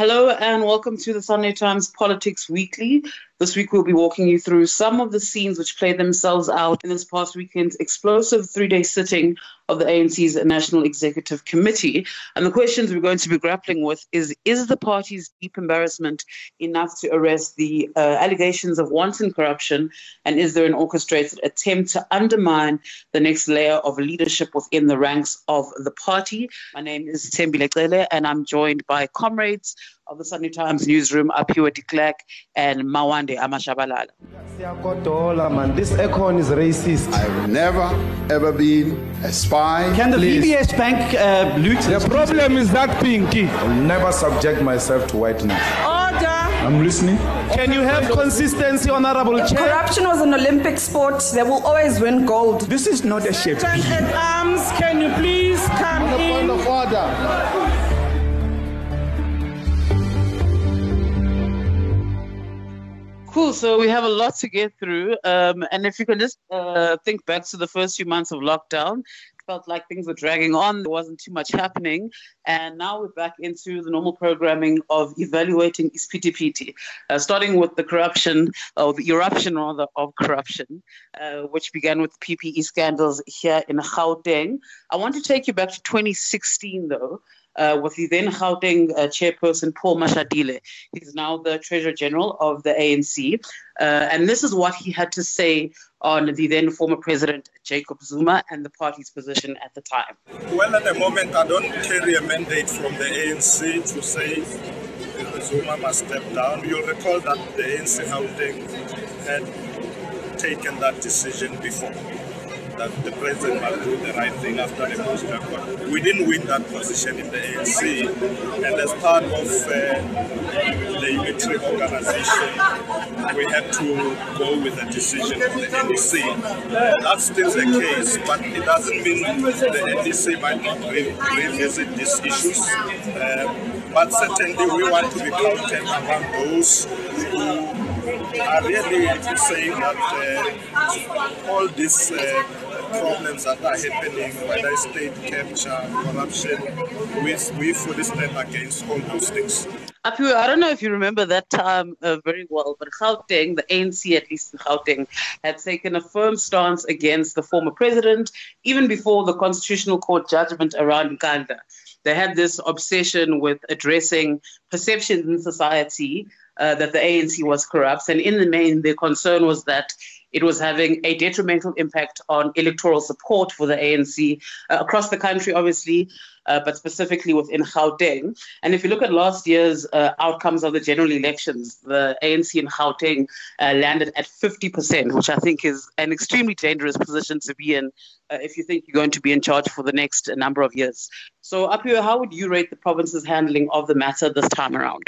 Hello and welcome to the Sunday Times Politics Weekly. This week we'll be walking you through some of the scenes which played themselves out in this past weekend's explosive three day sitting of the ANC's National Executive Committee. And the questions we're going to be grappling with is Is the party's deep embarrassment enough to arrest the uh, allegations of wanton corruption? And is there an orchestrated attempt to undermine the next layer of leadership within the ranks of the party? My name is Tembi Lekele, and I'm joined by comrades of the Sunday Times newsroom, Aphiwe de Klerk and Mawande Amashabalala. man. This econ is racist. I've never, ever been a spy. Can the Please. VBS Bank uh, loot? The problem is that pinky. I'll never subject myself to whiteness. Order. I'm listening. Can you have consistency, Honorable Chair? Corruption was an Olympic sport. They will always win gold. This is not a shape. at arms, can you please come in? of order. Cool. So we have a lot to get through. Um, and if you can just uh, think back to the first few months of lockdown, felt like things were dragging on. There wasn't too much happening. And now we're back into the normal programming of evaluating Ispitipiti, uh, starting with the corruption, or the eruption rather, of corruption, uh, which began with PPE scandals here in Gauteng. I want to take you back to 2016, though uh, with the then Gauteng uh, chairperson Paul Mashatile. He's now the Treasurer General of the ANC. Uh, and this is what he had to say on the then former President Jacob Zuma and the party's position at the time. Well, at the moment, I don't carry a mandate from the ANC to say Zuma must step down. You'll recall that the ANC Gauteng had taken that decision before that the president must do the right thing after the post record. We didn't win that position in the ANC, and as part of uh, the unitary organization, we had to go with the decision of the NEC. That's still the case, but it doesn't mean the NEC might not re- revisit these issues. Uh, but certainly, we want to be counted among those who are really saying that uh, all these uh, problems that are happening, whether state capture, corruption, we, we fully stand against all those things. Aphiwe, I don't know if you remember that time uh, very well, but Gauteng, the ANC at least in Gauteng, had taken a firm stance against the former president, even before the Constitutional Court judgment around Nkandla. They had this obsession with addressing perceptions in society uh, that the ANC was corrupt. And in the main, their concern was that it was having a detrimental impact on electoral support for the ANC uh, across the country, obviously, uh, but specifically within Gauteng. And if you look at last year's uh, outcomes of the general elections, the ANC in Gauteng uh, landed at 50%, which I think is an extremely dangerous position to be in uh, if you think you're going to be in charge for the next number of years. So, Aphiwe, how would you rate the province's handling of the matter this time around?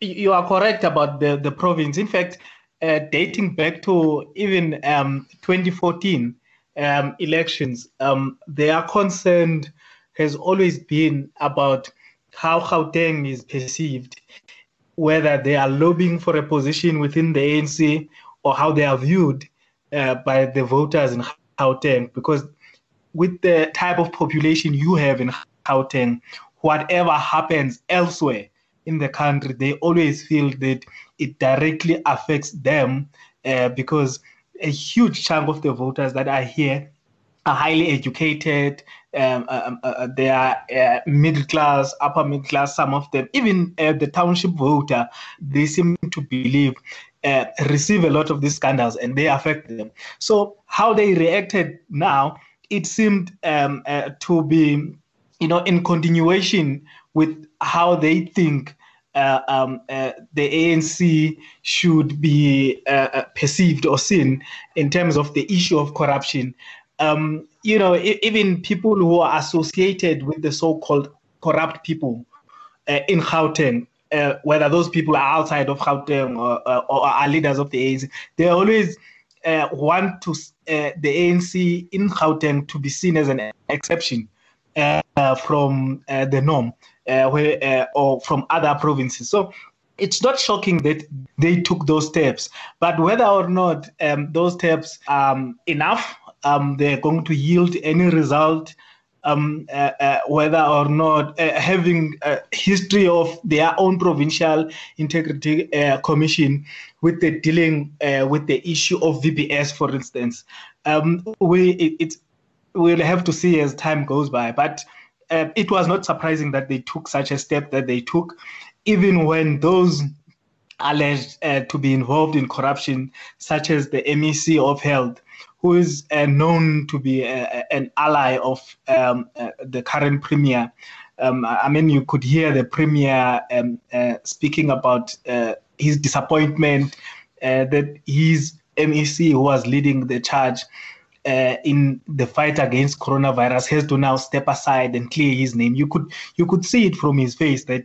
You are correct about the, the province. In fact, uh, dating back to even um, 2014 um, elections, um, their concern has always been about how Gauteng is perceived, whether they are lobbying for a position within the ANC or how they are viewed uh, by the voters in Gauteng. Because with the type of population you have in Gauteng, whatever happens elsewhere in the country, they always feel that it directly affects them uh, because a huge chunk of the voters that are here are highly educated. Um, um, uh, uh, they are uh, middle class, upper middle class. Some of them, even uh, the township voter, they seem to believe uh, receive a lot of these scandals and they affect them. So how they reacted now, it seemed um, to be, you know, in continuation with how they think uh, um, uh, the ANC should be uh, perceived or seen in terms of the issue of corruption. Um, you know, even people who are associated with the so-called corrupt people in Gauteng, uh, whether those people are outside of Gauteng or, uh, or are leaders of the ANC, they always uh, want to the ANC in Gauteng to be seen as an exception from the norm uh, where, uh, or from other provinces. So it's not shocking that they took those steps, but whether or not um, those steps are um, enough, um, they're going to yield any result um, uh, uh, whether or not uh, having a history of their own provincial integrity uh, commission with the dealing uh, with the issue of VBS, for instance. Um, we it, it's we'll have to see as time goes by, but uh, it was not surprising that they took such a step that they took, even when those alleged uh, to be involved in corruption, such as the MEC of Health, who is uh, known to be uh, an ally of um, uh, the current premier. Um, I mean, you could hear the premier um, uh, speaking about his disappointment that his MEC, who was leading the charge, uh, in the fight against coronavirus has to now step aside and clear his name. You could you could see it from his face that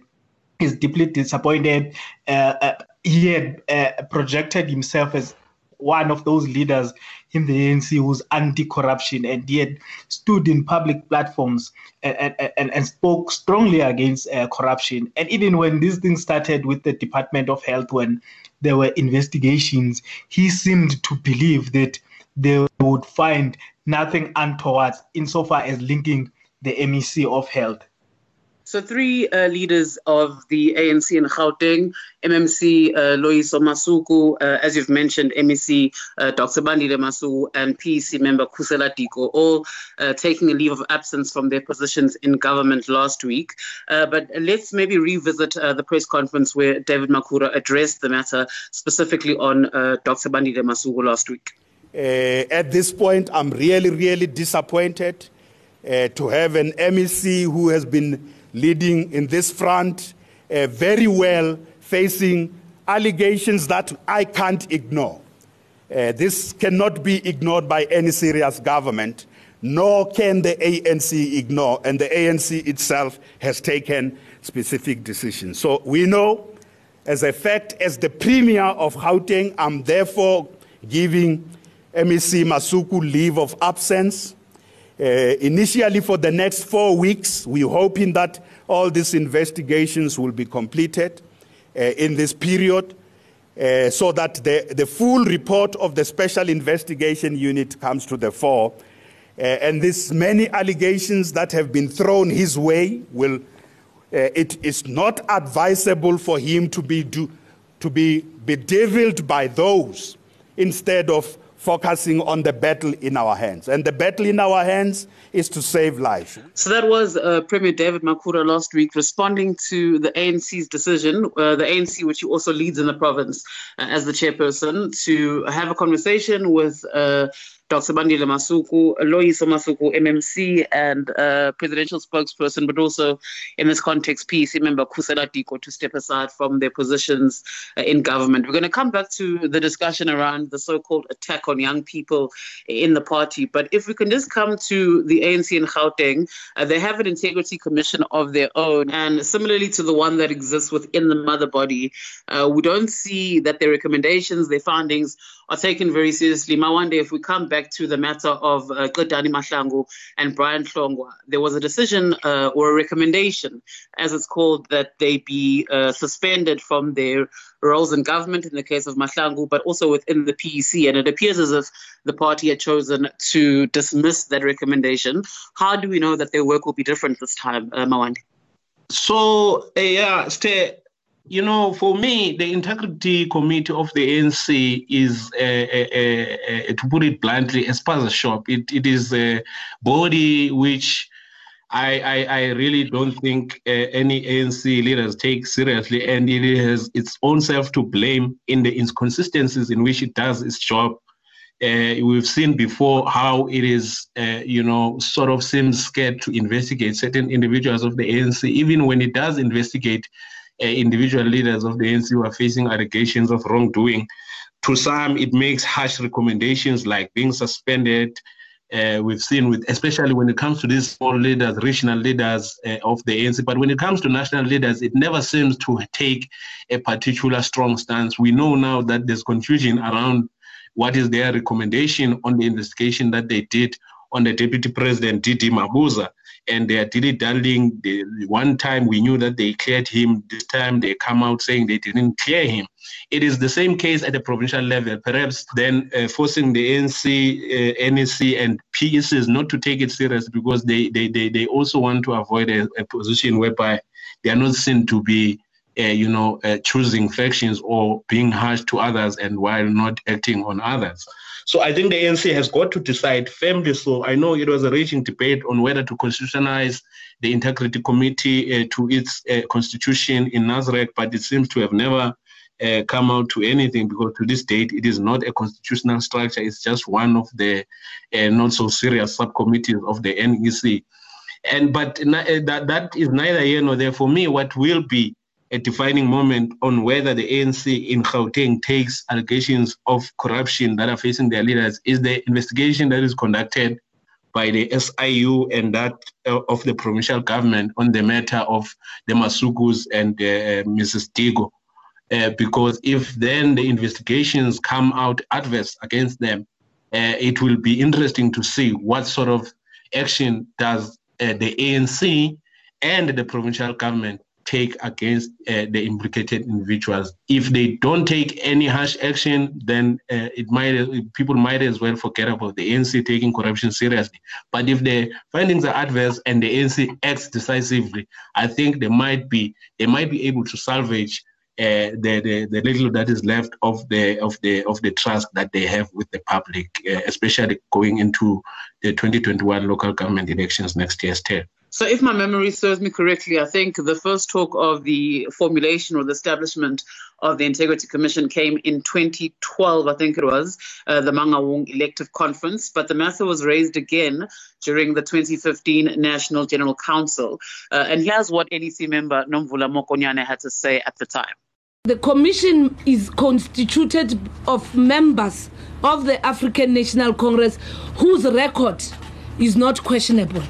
he's deeply disappointed. Uh, uh, he had uh, projected himself as one of those leaders in the ANC who's anti-corruption, and he had stood in public platforms and, and, and spoke strongly against uh, corruption. And even when these things started with the Department of Health, when there were investigations, he seemed to believe that they would find nothing untoward insofar as linking the MEC of Health. So, three uh, leaders of the ANC in Gauteng, MMC uh, Masuku, uh, as you've mentioned, MEC uh, Dr. Bandile Masuku, and PEC member Khusela Diko, all uh, taking a leave of absence from their positions in government last week. Uh, but let's maybe revisit uh, the press conference where David Makhura addressed the matter specifically on Dr. Bandile Masuku last week. At this point, I'm really, really disappointed to have an MEC who has been leading in this front uh, very well, facing allegations that I can't ignore. Uh, this cannot be ignored by any serious government, nor can the ANC ignore, and the ANC itself has taken specific decisions. So we know, as a fact, as the Premier of Gauteng, I'm therefore giving MEC Masuku leave of absence uh, initially, for the next four weeks, we're hoping that all these investigations will be completed uh, in this period uh, so that the, the full report of the Special Investigation Unit comes to the fore. Uh, and these many allegations that have been thrown his way will, uh, it is not advisable for him to be, do, to be bedeviled by those instead of focusing on the battle in our hands. And the battle in our hands is to save lives. So that was uh, Premier David Makhura last week responding to the ANC's decision, uh, the ANC, which he also leads in the province uh, as the chairperson, to have a conversation with uh, Dr. Bandile Masuku, Loyiso Masuku, MMC, and uh, presidential spokesperson, but also in this context, PEC member Khusela Diko to step aside from their positions uh, in government. We're going to come back to the discussion around the so called attack on young people in the party. But if we can just come to the ANC in Gauteng, uh, they have an integrity commission of their own. And similarly to the one that exists within the mother body, uh, we don't see that their recommendations, their findings, are taken very seriously. Mawande, if we come back to the matter of uh, Qedani Mahlangu and Brian Hlongwa, there was a decision uh, or a recommendation, as it's called, that they be uh, suspended from their roles in government in the case of Mahlangu, but also within the PEC. And it appears as if the party had chosen to dismiss that recommendation. How do we know that their work will be different this time, uh, Mawande? So, uh, yeah, stay you know, for me, the integrity committee of the ANC is, to put it bluntly, a spaza shop. It, it is a body which I, I, I really don't think uh, any ANC leaders take seriously, and it has its own self to blame in the inconsistencies in which it does its job. Uh, we've seen before how it is, uh, you know, sort of seems scared to investigate certain individuals of the ANC, even when it does investigate uh, individual leaders of the ANC who are facing allegations of wrongdoing. To some, it makes harsh recommendations like being suspended. Uh, we've seen with, especially when it comes to these small leaders, regional leaders uh, of the ANC. But when it comes to national leaders, it never seems to take a particular strong stance. We know now that there's confusion around what is their recommendation on the investigation that they did on the deputy president, DD Mabuza and they are dilly dallying. One time we knew that they cleared him. This time they come out saying they didn't clear him. It is the same case at the provincial level. Perhaps then uh, forcing the ANC, uh, NEC, and PECs not to take it serious because they they they, they also want to avoid a, a position whereby they are not seen to be uh, you know, uh, choosing factions or being harsh to others and while not acting on others. So I think the ANC has got to decide firmly. So I know it was a raging debate on whether to constitutionalize the Integrity Committee uh, to its uh, constitution in Nasrec, but it seems to have never uh, come out to anything because to this date it is not a constitutional structure. It's just one of the uh, not so serious subcommittees of the NEC. And but that that is neither here nor there. For me, what will be a defining moment on whether the ANC in Gauteng takes allegations of corruption that are facing their leaders is the investigation that is conducted by the SIU and that uh, of the provincial government on the matter of the Masukus and uh, Mrs. Diko. Uh, because if then the investigations come out adverse against them, uh, it will be interesting to see what sort of action does uh, the ANC and the provincial government take against uh, the implicated individuals. If they don't take any harsh action, then uh, it might people might as well forget about the ANC taking corruption seriously. But if the findings are adverse and the ANC acts decisively, I think they might be they might be able to salvage uh, the, the the little that is left of the of the of the trust that they have with the public, uh, especially going into the 2021 local government elections next year's term. So, if my memory serves me correctly, I think the first talk of the formulation or the establishment of the Integrity Commission came in 2012, I think it was, uh, the Mangaung Elective Conference. But the matter was raised again during the 2015 National General Council. Uh, and here's what NEC member Nomvula Mokonyane had to say at the time. The commission is constituted of members of the African National Congress whose record is not questionable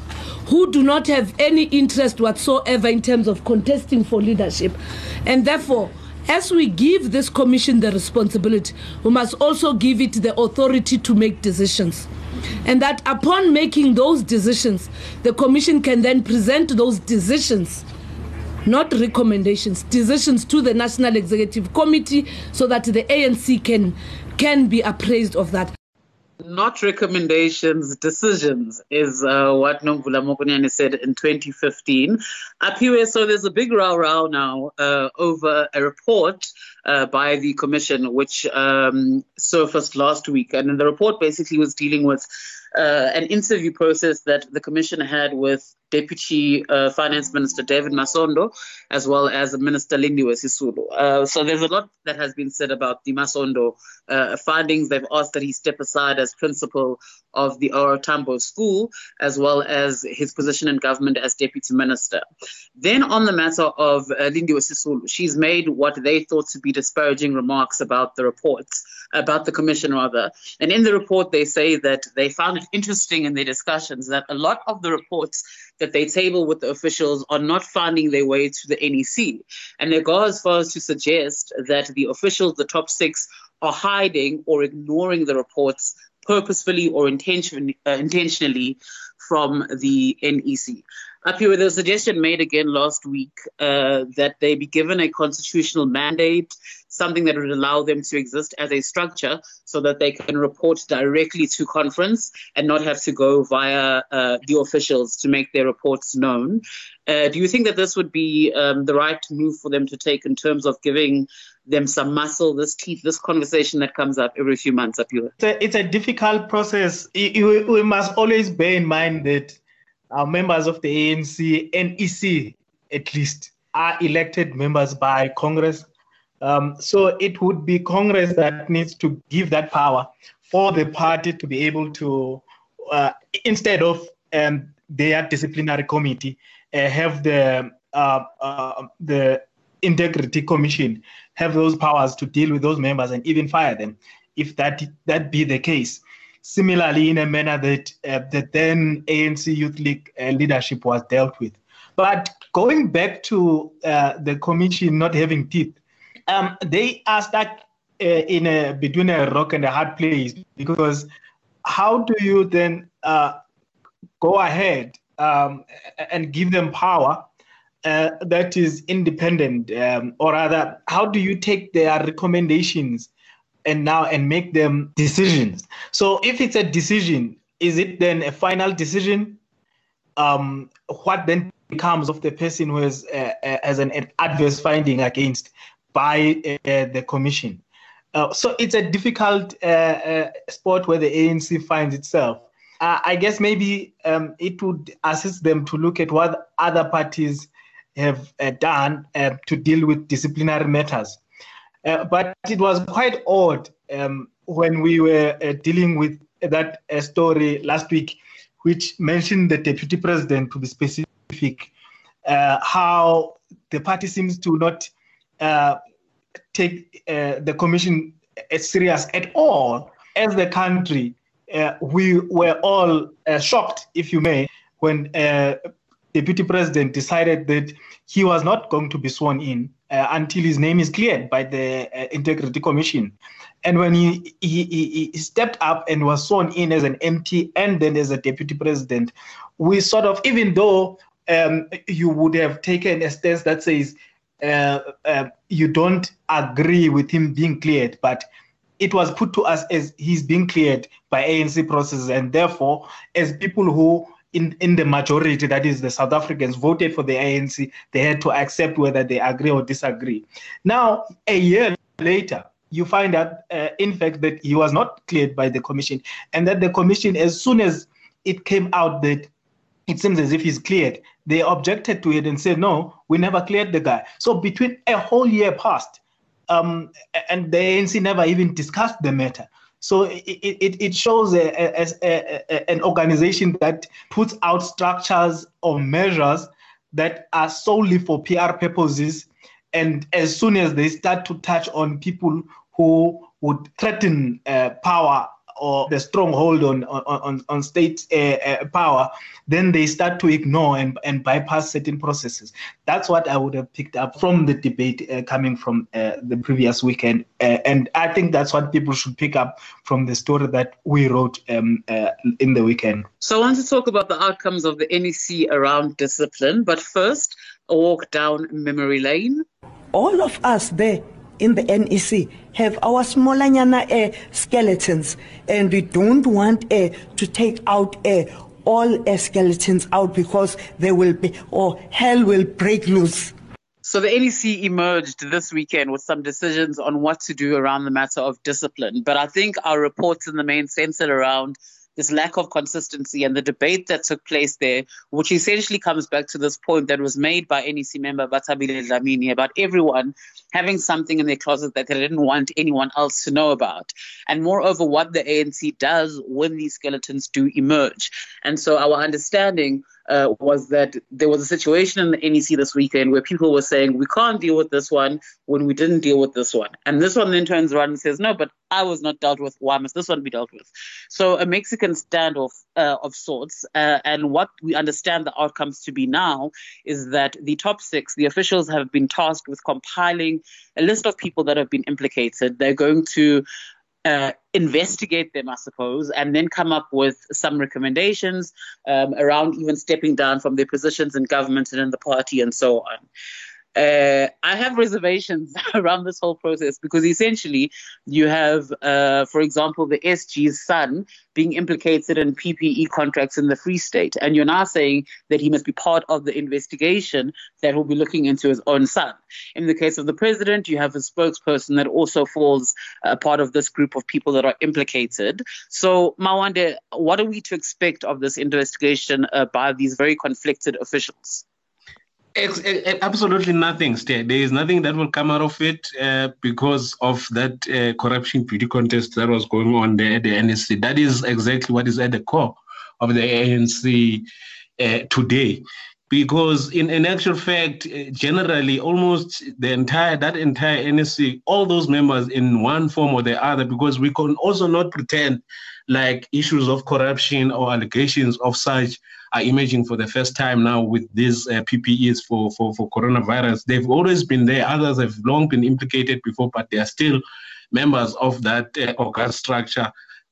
who do not have any interest whatsoever in terms of contesting for leadership. And therefore, as we give this commission the responsibility, we must also give it the authority to make decisions. And that upon making those decisions, the commission can then present those decisions not recommendations, decisions to the National Executive Committee so that the ANC can can be appraised of that not recommendations, decisions, is uh, what Nomvula Mokonyane said in 2015. Up here, so there's a big row row now uh, over a report uh, by the commission, which um, surfaced last week. And the report basically was dealing with an interview process that the commission had with Deputy uh, Finance Minister David Masondo, as well as Minister Lindiwe Sisulu. Uh, so there's a lot that has been said about the Masondo uh, findings. They've asked that he step aside as principal of the OR Tambo School, as well as his position in government as deputy minister. Then on the matter of uh, Lindiwe Sisulu, she's made what they thought to be disparaging remarks about the reports, about the commission rather. And in the report, they say that they found it interesting in their discussions that a lot of the reports that they table with the officials are not finding their way to the NEC. And they go as far as to suggest that the officials, the top six, are hiding or ignoring the reports purposefully or intention, uh, intentionally from the NEC. Up here, there was a suggestion made again last week uh, that they be given a constitutional mandate, something that would allow them to exist as a structure so that they can report directly to conference and not have to go via uh, the officials to make their reports known. Uh, do you think that this would be um, the right move for them to take in terms of giving them some muscle, this teeth, this conversation that comes up every few months up here? It's a, it's a difficult process. We must always bear in mind that our members of the ANC, NEC at least, are elected members by Congress. Um, so it would be Congress that needs to give that power for the party to be able to, uh, instead of um, their disciplinary committee, uh, have the uh, uh the integrity commission have those powers to deal with those members and even fire them, if that that be the case. Similarly, in a manner that uh, the then ANC Youth League uh, leadership was dealt with. But going back to uh, the commission not having teeth, um, they are stuck uh, in a between a rock and a hard place because how do you then uh, go ahead um, and give them power uh, that is independent, um, or rather, how do you take their recommendations and now and make them decisions? So, if it's a decision, is it then a final decision? Um, what then becomes of the person who has uh, uh, as an adverse finding against by uh, the commission? Uh, so it's a difficult uh, spot where the ANC finds itself. I guess maybe um, it would assist them to look at what other parties have uh, done uh, to deal with disciplinary matters. Uh, but it was quite odd um, when we were uh, dealing with that uh, story last week, which mentioned the deputy president, to be specific, uh, how the party seems to not take the commission as serious at all. As the country, we were all shocked, if you may, when deputy president decided that he was not going to be sworn in uh, until his name is cleared by the uh, integrity commission. And when he, he, he stepped up and was sworn in as an mp and then as a deputy president we sort of even though um, you would have taken a stance that says uh, uh you don't agree with him being cleared but it was put to us as he's being cleared by ANC processes, and therefore, as people who in, in the majority, that is the South Africans, voted for the ANC, they had to accept whether they agree or disagree. Now, a year later, you find out, uh, in fact, that he was not cleared by the commission, and that the commission, as soon as it came out that it seems as if he's cleared, they objected to it and said, no, we never cleared the guy. So between a whole year passed, um, and the ANC never even discussed the matter. So it, it, it shows a, a, a, an organization that puts out structures or measures that are solely for PR purposes. And as soon as they start to touch on people who would threaten uh, power or the stronghold on on, on state uh, uh, power, then they start to ignore and, and bypass certain processes. That's what I would have picked up from the debate uh, coming from uh, the previous weekend, uh, and I think that's what people should pick up from the story that we wrote um, uh, in the weekend. So I want to talk about the outcomes of the NEC around discipline, but first, a walk down memory lane. All of us there in the NEC have our smallanyana uh, skeletons, and we don't want uh, to take out uh, all uh, skeletons out because they will be, or hell will break loose. So the NEC emerged this weekend with some decisions on what to do around the matter of discipline. But I think our reports in the main centered around this lack of consistency and the debate that took place there, which essentially comes back to this point that was made by NEC member Bathabile Dlamini about everyone having something in their closet that they didn't want anyone else to know about. And moreover, what the ANC does when these skeletons do emerge. And so our understanding uh, was that there was a situation in the NEC this weekend where people were saying, we can't deal with this one when we didn't deal with this one. And this one then turns around and says, no, but I was not dealt with. Why must this one be dealt with? So a Mexican standoff uh, of sorts. Uh, and what we understand the outcomes to be now is that the top six, the officials have been tasked with compiling a list of people that have been implicated. They're going to uh, investigate them, I suppose, and then come up with some recommendations um, around even stepping down from their positions in government and in the party and so on uh, I have reservations around this whole process because essentially you have, uh, for example, the SG's son being implicated in PPE contracts in the Free State. And you're now saying that he must be part of the investigation that will be looking into his own son. In the case of the president, you have a spokesperson that also falls a part of this group of people that are implicated. So, Mawande, what are we to expect of this investigation uh, by these very conflicted officials? Absolutely nothing, There is nothing that will come out of it uh, because of that uh, corruption beauty contest that was going on there at the NEC. That is exactly what is at the core of the ANC uh, today. Because in, in actual fact, uh, generally, almost the entire that entire NEC, all those members in one form or the other, because we can also not pretend like issues of corruption or allegations of such are emerging for the first time now with these uh, PPEs for, for, for coronavirus. They've always been there. Others have long been implicated before, but they are still members of that uh, organ structure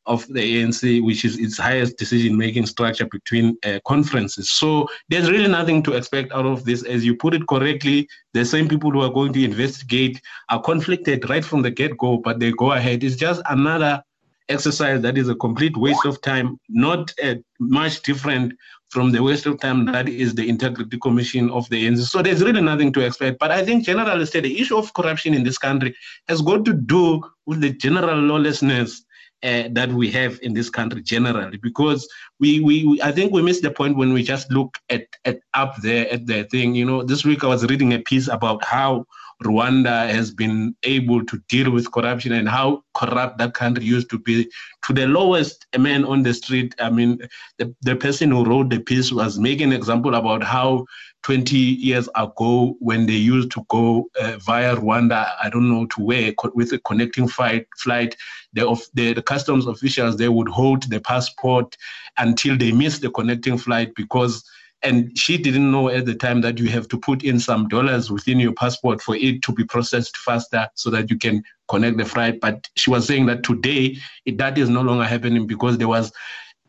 of the ANC, which is its highest decision making structure between uh, conferences. So there's really nothing to expect out of this. As you put it correctly, the same people who are going to investigate are conflicted right from the get go, but they go ahead. It's just another exercise that is a complete waste of time, not uh, much different from the waste of time that is the Integrity Commission of the ANC. So there's really nothing to expect. But I think generally the issue of corruption in this country has got to do with the general lawlessness uh, that we have in this country generally because we, we, we I think we missed the point when we just look at, at up there at the thing you know. This week I was reading a piece about how Rwanda has been able to deal with corruption and how corrupt that country used to be to the lowest man on the street. I mean, the, the person who wrote the piece was making an example about how 20 years ago, when they used to go uh, via Rwanda, I don't know to where, with a connecting flight, flight the, the, the customs officials, they would hold the passport until they missed the connecting flight because and she didn't know at the time that you have to put in some dollars within your passport for it to be processed faster so that you can connect the flight. But she was saying that today it, that is no longer happening because there was,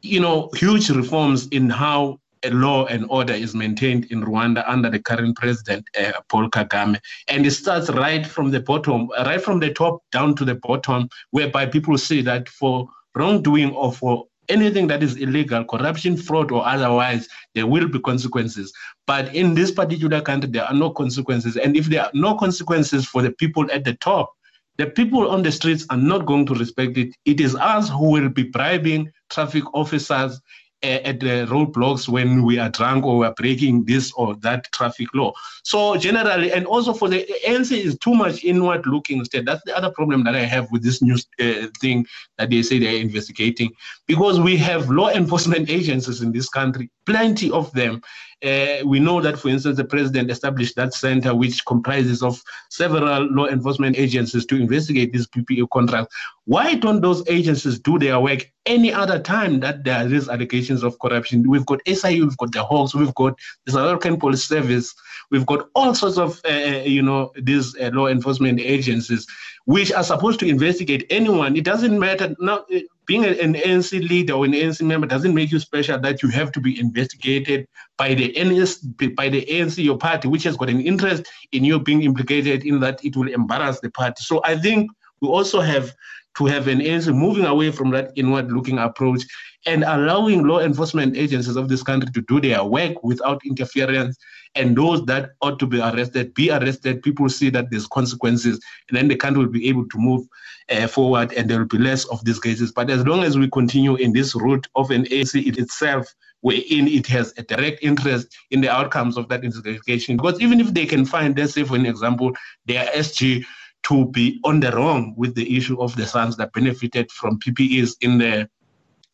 you know, huge reforms in how a law and order is maintained in Rwanda under the current president, uh, Paul Kagame. And it starts right from the bottom, right from the top down to the bottom, whereby people see that for wrongdoing or for anything that is illegal, corruption, fraud, or otherwise, there will be consequences. But in this particular country, there are no consequences. And if there are no consequences for the people at the top, the people on the streets are not going to respect it. It is us who will be bribing traffic officers at the roadblocks when we are drunk or we are breaking this or that traffic law. So generally, and also for the ANC is too much inward looking instead. That's the other problem that I have with this new uh, thing that they say they're investigating, because we have law enforcement agencies in this country, plenty of them, uh, we know that, for instance, the president established that center, which comprises of several law enforcement agencies to investigate these PPE contracts. Why don't those agencies do their work any other time that there is allegations of corruption? We've got SIU, we've got the Hawks, we've got the South African Police Service, we've got all sorts of, uh, uh you know, these uh, law enforcement agencies which are supposed to investigate anyone. It doesn't matter now. Being an ANC leader or an ANC member doesn't make you special. That you have to be investigated by the NS, by the ANC, your party, which has got an interest in you being implicated in that it will embarrass the party. So I think we also have to have an ANC moving away from that inward-looking approach and allowing law enforcement agencies of this country to do their work without interference and those that ought to be arrested be arrested. People see that there's consequences, and then the country will be able to move uh, forward, and there will be less of these cases. But as long as we continue in this route of an AC it itself, wherein it has a direct interest in the outcomes of that investigation, because even if they can find, let's say, for an example, their SG to be on the wrong with the issue of the sons that benefited from PPEs in the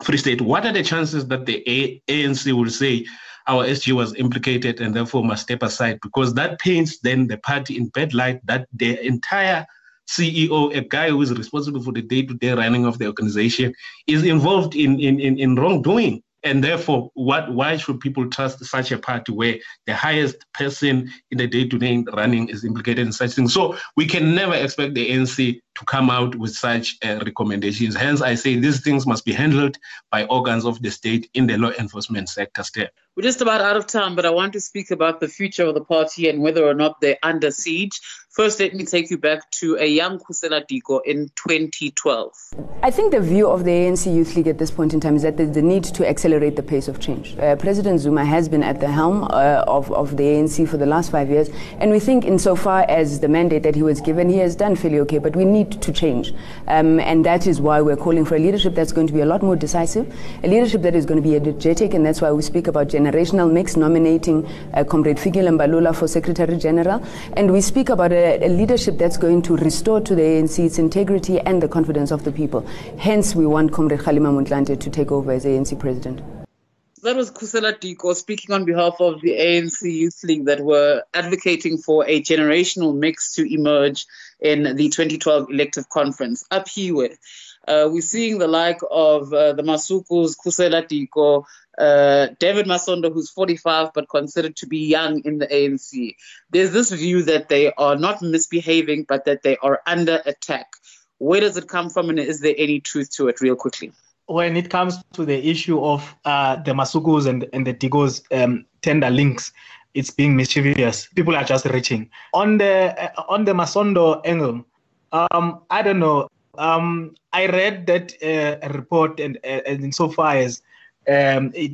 Free State, what are the chances that the ANC will say our SG was implicated and therefore must step aside because that paints then the party in bad light that the entire CEO, a guy who is responsible for the day-to-day running of the organization, is involved in, in, in, in wrongdoing. And therefore, what why should people trust such a party where the highest person in the day-to-day running is implicated in such things? So we can never expect the ANC to come out with such uh, recommendations. Hence, I say these things must be handled by organs of the state in the law enforcement sector. Still. We're just about out of time, but I want to speak about the future of the party and whether or not they're under siege. First, let me take you back to a young Khusela Diko in 2012. I think the view of the ANC Youth League at this point in time is that there's the need to accelerate the pace of change. Uh, President Zuma has been at the helm uh, of, of the ANC for the last five years, and we think, insofar as the mandate that he was given, he has done fairly okay, but we need need to change. Um, and that is why we're calling for a leadership that's going to be a lot more decisive, a leadership that is going to be energetic, and that's why we speak about generational mix, nominating uh, Comrade Fikile Mbalula for Secretary General. And we speak about a, a leadership that's going to restore to the ANC its integrity and the confidence of the people. Hence, we want Comrade Kgalema Motlanthe to take over as ANC president that was Khusela Diko speaking on behalf of the ANC Youth League that were advocating for a generational mix to emerge in the 2012 elective conference. Up here, uh, we're seeing the like of uh, the Masukus, Khusela Diko, uh, David Masondo, who's 45 but considered to be young in the ANC. There's this view that they are not misbehaving, but that they are under attack. Where does it come from, and is there any truth to it, real quickly? when it comes to the issue of uh, the Masukus and, and the Dikos um, tender links, it's being mischievous. People are just reaching. On the uh, on the Masondo angle, um, I don't know. Um, I read that uh, report, and, uh, and insofar as um, it,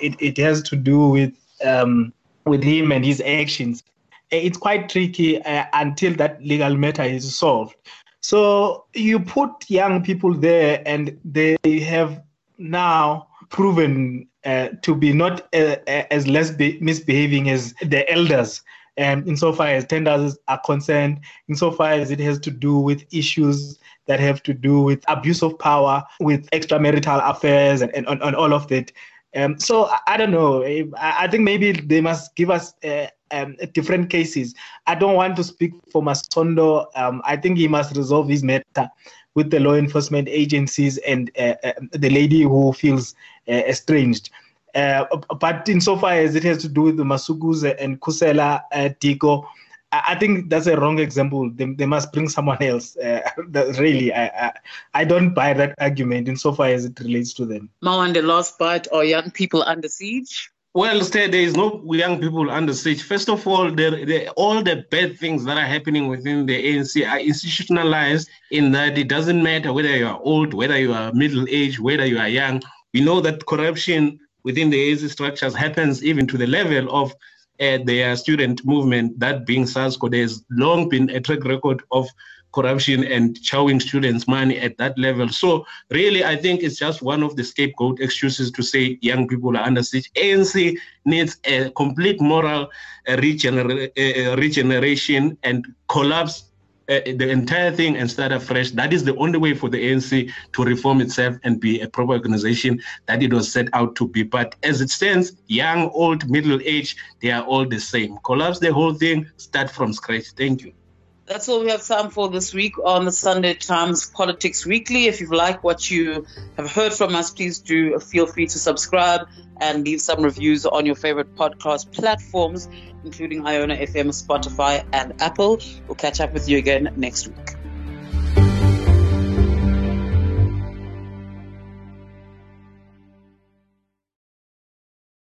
it, it has to do with um, with him and his actions, it's quite tricky uh, until that legal matter is solved. So you put young people there, and they have now proven uh, to be not uh, uh as less be- misbehaving as the elders. Um, insofar as tenders are concerned, insofar as it has to do with issues that have to do with abuse of power, with extramarital affairs, and, and, and all of that. Um, so I, I, don't know. I, I, think maybe they must give us uh, um, different cases. I don't want to speak for Masondo. Um, I think he must resolve his matter with the law enforcement agencies and uh, uh, the lady who feels uh, estranged. Uh, but insofar as it has to do with the Masukus and Khusela uh, Diko, I think that's a wrong example. They, they must bring someone else. Uh, really, I, I, I don't buy that argument insofar as it relates to them. Now, on the last part, are young people under siege? Well, there is no young people under siege. First of all, all the bad things that are happening within the ANC are institutionalized in that it doesn't matter whether you are old, whether you are middle aged, whether you are young. We know that corruption within the ANC structures happens even to the level of uh, their student movement, that being SASCO. There's long been a track record of corruption and chowing students' money at that level. So really, I think it's just one of the scapegoat excuses to say young people are under siege. ANC needs a complete moral uh, regener- uh, regeneration and collapse uh, the entire thing and start afresh. That is the only way for the ANC to reform itself and be a proper organization that it was set out to be. But as it stands, young, old, middle age, they are all the same. Collapse the whole thing, start from scratch. Thank you. That's all we have time for this week on the Sunday Times Politics Weekly. If you've liked what you have heard from us, please do feel free to subscribe and leave some reviews on your favorite podcast platforms, including iono.fm, Spotify, and Apple. We'll catch up with you again next week.